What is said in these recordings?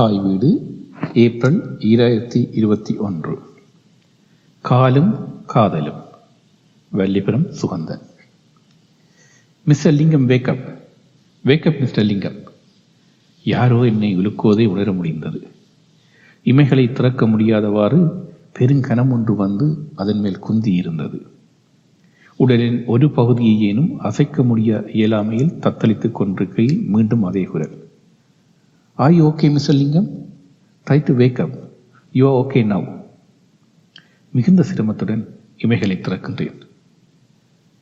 தாய் வீடு ஏப்ரல் ஈராயிரத்தி இருபத்தி ஒன்று. காலும் காதலும். Vallipuram Suganthan. Mister Lingam wake up wake up mister Lingam. யாரோ என்னை உலுக்குவதை உணர முடிந்தது. இமைகளை திறக்க முடியாதவாறு பெருங்கனம் ஒன்று வந்து அதன் மேல் குந்தி இருந்தது. உடலின் ஒரு பகுதியையேனும் அசைக்க முடிய இயலாமையில் தத்தளித்துக் கொண்டிருக்கையில் மீண்டும் அதே குரல். are you okay mister Lingam try to wake up you are okay now மிகுந்த சிரமத்துடன் இமைகளை திறக்கின்றேன்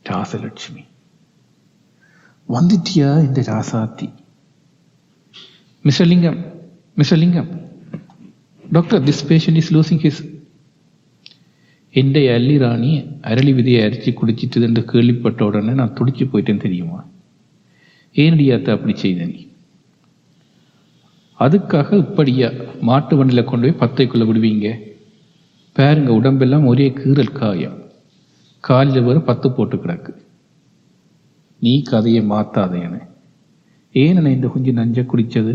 ராசலட்சுமி வந்துட்டியா இந்த ராசாத்தி mister Lingam mister Lingam doctor this patient is losing his എൻ്റെ അല്ലി റാണി അരളി വിധിയെ അരച്ച് കുടിച്ചിട്ട് என்று கேள்விப்பட்ட உடனே நான் துடிச்சு போயிட்டேன் தெரியுமா ஏனடியாத்த அப்படி செய்த நீ அதுக்காக இப்படியா மாட்டு வண்டியில் கொண்டு போய் பத்தைக்குள்ளே விடுவீங்க. பாருங்க உடம்பெல்லாம் ஒரே கீறல் காயம். காலில் வேறு பத்து போட்டு கிடக்கு. நீ கதையை மாத்தாதேன்னு ஏன் இந்த குஞ்சு நஞ்ச குடித்தது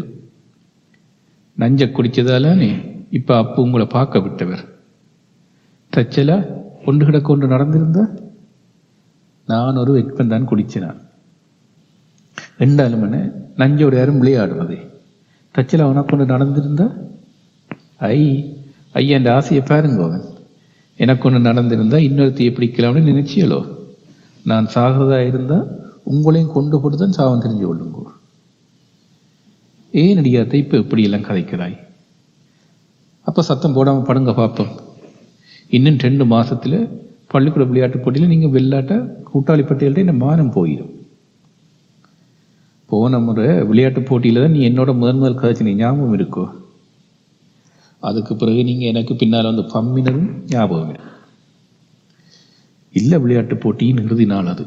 நஞ்ச குடித்ததாலே இப்போ அப்போ உங்களை பார்க்க விட்டவர். தச்சலா கொண்டு கிடக்க கொண்டு நடந்திருந்தா? நான் ஒரு வெட்பன் தான் குடிச்சினான். ரெண்டாலும் என்ன நஞ்சோட யாரும் விளையாடுவதே டச்சில் அவனை கொண்டு நடந்திருந்தா? ஐ ஐயா அந்த ஆசையை பாருங்க அவன். எனக்கு ஒன்று நடந்திருந்தா இன்னொருத்தையை பிடிக்கலாம்னு நினைச்சியலோ? நான் சாகிறதா இருந்தால் உங்களையும் கொண்டு போட்டு தான் சாவம் தெரிஞ்சு கொள்ளுங்க. ஏன் அடியாத்தை இப்போ இப்படியெல்லாம் கதைக்கிறாய்? அப்போ சத்தம் போடாமல் படுங்க பார்ப்போம் இன்னும் ரெண்டு மாதத்தில் பள்ளிக்கூட விளையாட்டு போட்டியில் நீங்கள் வெள்ளாட்ட கூட்டாளி பட்டியல்கிட்ட இந்த மானம் போயிடும் போன முறை விளையாட்டு போட்டியில் தான் நீ என்னோட முதன் முதல் கதைச்சு நீ ஞாபகம் இருக்கோ? அதுக்கு பிறகு நீங்க எனக்கு பின்னால் வந்து பம்மினதும் ஞாபகம் இல்லை விளையாட்டு போட்டியின் இறுதி நாள் அது.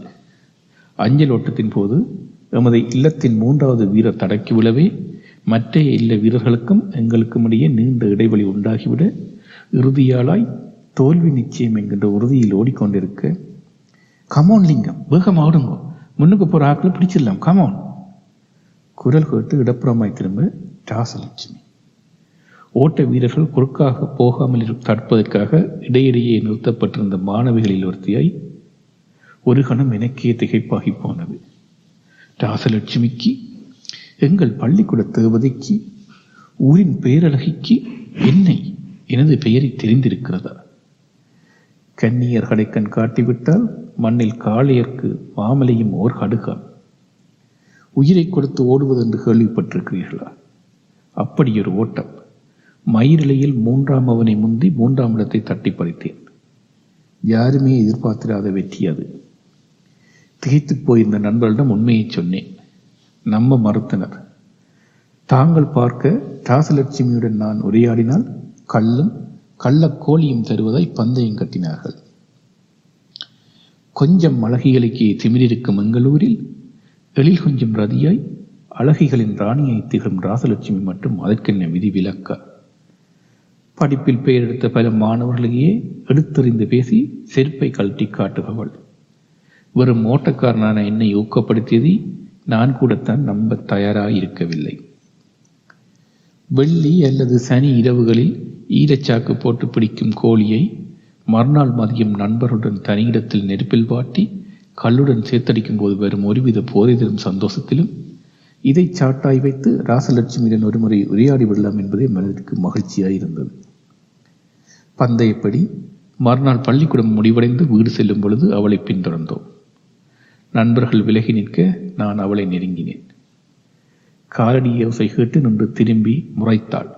அஞ்சல் ஓட்டத்தின் போது எமது இல்லத்தின் மூன்றாவது வீரர் தடக்கி விழவே மற்ற இல்ல வீரர்களுக்கும் எங்களுக்கும் இடையே நீண்ட இடைவெளி உண்டாகிவிட இறுதியாளாய் தோல்வி நிச்சயம் என்கின்ற உறுதியில் ஓடிக்கொண்டிருக்க. கமோன் லிங்கம். வேகம் ஆடுங்கோ முன்னுக்கு போற ஆக்களை பிடிச்சிடலாம். கமோன் குரல் கேட்டு இடப்புறமாய் திரும்ப ராசலட்சுமி. ஓட்ட வீரர்கள் குறுக்காக போகாமல் தடுப்பதற்காக இடையிடையே நிறுத்தப்பட்டிருந்த மாணவிகளில் ஒருத்தியாய் ஒரு கணம் எனக்கே திகைப்பாகி போனது. ராசலட்சுமிக்கு எங்கள் பள்ளிக்கூட தேவதைக்கு ஊரின் பேரழகிக்கு என்னை எனது பெயரை தெரிந்திருக்கிறதா? கண்ணியர் கடைக்கண் காட்டிவிட்டால் மண்ணில் காளையர்க்கு மாமலையும் ஓர் கடுகான். உயிரை கொடுத்து ஓடுவது என்று கேள்விப்பட்டிருக்கிறீர்களா? அப்படி ஒரு ஓட்டம். மயிரிலையில் மூன்றாம் அவனை முந்தி மூன்றாம் இடத்தை தட்டி பறித்தேன். யாருமே எதிர்பார்த்திராத வெற்றி அது. திகைத்து போயிருந்த நண்பர்களிடம் உண்மையை சொன்னேன். நம்ப மறுத்தனர். தாங்கள் பார்க்க தாசலட்சுமியுடன் நான் உரையாடினால் கல்லும் கள்ளக்கோழியும் தருவதாய் பந்தயம் கட்டினார்கள். கொஞ்சம் மலகிகளுக்கு திமிரிருக்கும் எங்களூரில் எழில் கொஞ்சம் ரதியாய் அழகிகளின் ராணியை திகழும் ராசலட்சுமி மட்டும் அதற்கென்ன விதி விலக்க. படிப்பில் பெயர் எடுத்த பல மாணவர்களையே எடுத்தறிந்து பேசி செருப்பை கழட்டி காட்டுபவள். வெறும் ஓட்டக்காரனான என்னை ஊக்கப்படுத்தியதை நான் கூடத்தான் நம்ப தயாராயிருக்கவில்லை. வெள்ளி அல்லது சனி இரவுகளில் ஈரச்சாக்கு போட்டு பிடிக்கும் கோழியை மறுநாள் மதியம் நண்பருடன் தனியிடத்தில் நெருப்பில் வாட்டி கல்லுடன் சேர்த்தடிக்கும் போது வரும் ஒருவித போதை தரும் சந்தோஷத்திலும் இதை சாட்டாய் வைத்து ராசலட்சுமியுடன் ஒருமுறை உரையாடி விடலாம் என்பதே மனதிற்கு மகிழ்ச்சியாயிருந்தது. பந்தயப்படி மறுநாள் பள்ளிக்கூடம் முடிவடைந்து வீடு செல்லும் பொழுது அவளை பின்தொடர்ந்தோம். நண்பர்கள் விலகி நிற்க நான் அவளை நெருங்கினேன். காலடி யோசை கேட்டு நின்று திரும்பி முறைத்தாள்.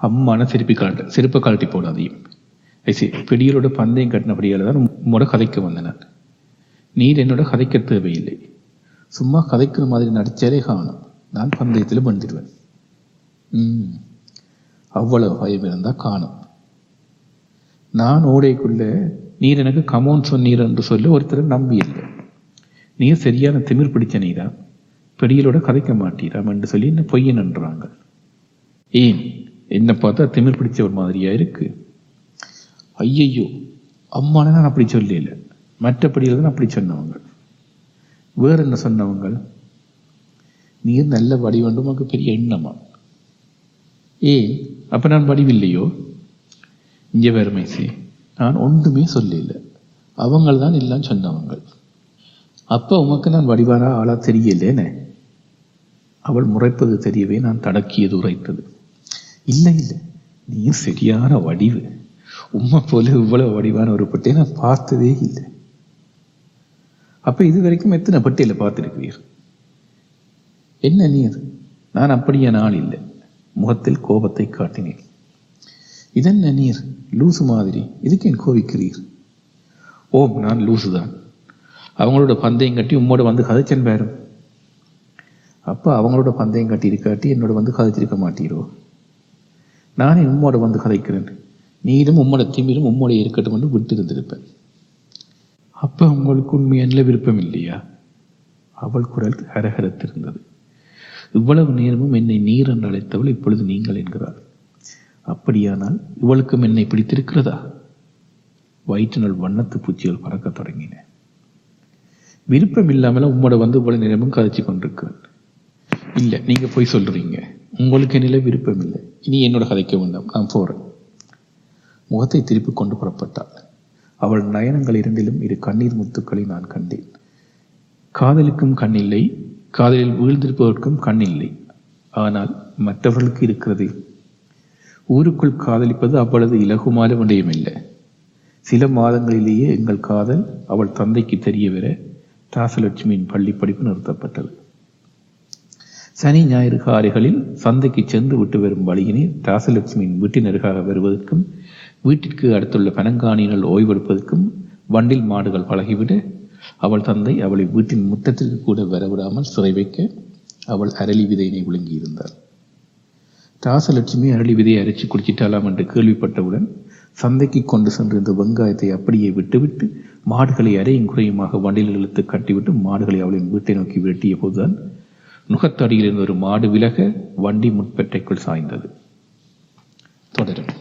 அம்மான சிரிப்பி கழட்ட சிரிப்பை கழட்டி போடாதையும் ஐசி பிடியலோட பந்தயம் கட்டினபடியால் தான் முட கதைக்கு வந்தனர். நீர் என்னோட கதைக்க தேவையில்லை. சும்மா கதைக்கிற மாதிரி நடிச்சாலே காணும். நான் பந்தயத்தில் வந்துடுவேன் ம். அவ்வளவு பயம் இருந்தால் காணும். நான் ஓடைக்குள்ள நீர் எனக்கு கமோன் சொன்னீர் என்று சொல்லி ஒருத்தர் நம்பி இல்லை நீர் சரியான திமிர் பிடிச்ச நீரா? பெடியலோட கதைக்க மாட்டீராம் என்று சொல்லி என்ன பொய்யன் என்றாங்க ஏன்? என்னை பார்த்தா திமிர் பிடிச்ச ஒரு மாதிரியா இருக்கு? ஐயையோ அம்மான நான் அப்படி சொல்லல. மற்றபடியில் தான் அப்படி சொன்னவங்க. வேற என்ன சொன்னவங்க? நீர் நல்ல வடிவண்டும் உனக்கு பெரிய எண்ணமா? ஏன்? அப்ப நான் வடிவில்லையோ? இங்கே வேறுமைசி நான் ஒன்றுமே சொல்லல. அவங்கள் தான் எல்லாம் சொன்னவங்கள் அப்ப உமக்கு நான் வடிவாரா ஆளா தெரியலேனே? அவள் முறைப்பது தெரியவே நான் தடக்கியது உரைத்தது. இல்லை இல்லை. நீ சரியான வடிவு. உம்மை போல இவ்வளவு வடிவான ஒரு பட்டியை நான் பார்த்ததே இல்லை. அப்போ இது வரைக்கும் எத்தனை பட்டியலை பார்த்திருக்கிறீர்? என்ன நீர் நான் அப்படியே நாள் இல்லை. முகத்தில் கோபத்தை காட்டினேன். இதென்ன நீர்? லூசு மாதிரி. இதுக்கு என் கோவிக்கிறீர்? ஓம் நான் லூசு தான் அவங்களோட பந்தயம் கட்டி உம்மோட வந்து கதைச்சன் பேரும் அப்போ அவங்களோட பந்தயம் கட்டி இருக்காட்டி என்னோட வந்து கதைச்சிருக்க மாட்டீரோ? நானே உம்மோட வந்து கதைக்கிறேன். நீரும் உம்மோட திமிரும் உம்மோட இருக்கட்டும் என்று விட்டு இருந்திருப்பேன் அப்ப உங்களுக்கு உண்மை என்ன விருப்பம் இல்லையா? அவள் குரல் ஹரஹரத்திருந்தது. இவ்வளவு நேரமும் என்னை நீர் என்று அழைத்தவள் இப்பொழுது நீங்கள் என்கிறாள். அப்படியானால் இவளுக்கும் என்னை பிடித்திருக்கிறதா? வயிற்றினுள் வண்ணத்து பூச்சிகள் பறக்கத் தொடங்கின. விருப்பம் இல்லாமல் உம்மோட வந்து இவ்வளவு நேரமும் கதைச்சு கொண்டிருக்கிறேன் இல்லை நீங்க போய் சொல்றீங்க. உங்களுக்கு என்னில விருப்பம் இல்லை. இனி என்னோட கதைக்க வேண்டாம் நான் போறேன். முகத்தை திருப்பி கொண்டு புறப்பட்டாள். அவள் நயனங்கள் இரண்டிலும் இரு கண்ணீர் முத்துக்களை நான் கண்டேன். காதலுக்கும் கண்ணில்லை காதலில் வீழ்ந்திருப்பவர்க்கும் கண்ணில்லை. ஆனால் மற்றவர்களுக்கு இருக்கிறது. ஊருக்குள் காதலிப்பது அவ்வளவு இலகுமான விடயமில்லை சில மாதங்களிலேயே எங்கள் காதல் அவள் தந்தைக்கு தெரிய வர தாசலட்சுமியின் பள்ளி படிப்பு நிறுத்தப்பட்டது. சனி ஞாயிறு காரைகளில் சந்தைக்கு சென்று விட்டு வரும் வழியினை தாசலட்சுமியின் வீட்டினருக்காக வருவதற்கும் வீட்டிற்கு அடுத்துள்ள பனங்காணிகள் ஓய்வெடுப்பதற்கும் வண்டில் மாடுகள் பழகிவிட அவள் தந்தை அவளை வீட்டின் முத்தத்திற்கு கூட வரவிடாமல் சிறை வைக்க அவள் அரளி விதையினை விழுங்கியிருந்தாள். ராசலட்சுமி அரளி விதையை அரைச்சி குடிச்சிட்டாலாம் என்று கேள்விப்பட்டவுடன் சந்தைக்கு கொண்டு சென்றிருந்த வெங்காயத்தை அப்படியே விட்டுவிட்டு மாடுகளை அரையும் குறையுமாக வண்டியில் இழுத்து கட்டிவிட்டு மாடுகளை அவளின் வீட்டை நோக்கி விரட்டிய போதுதான் நுகத்தடியில் இருந்த ஒரு மாடு விலக வண்டி முற்பெட்டைக்குள் சாய்ந்தது. தொடரும்.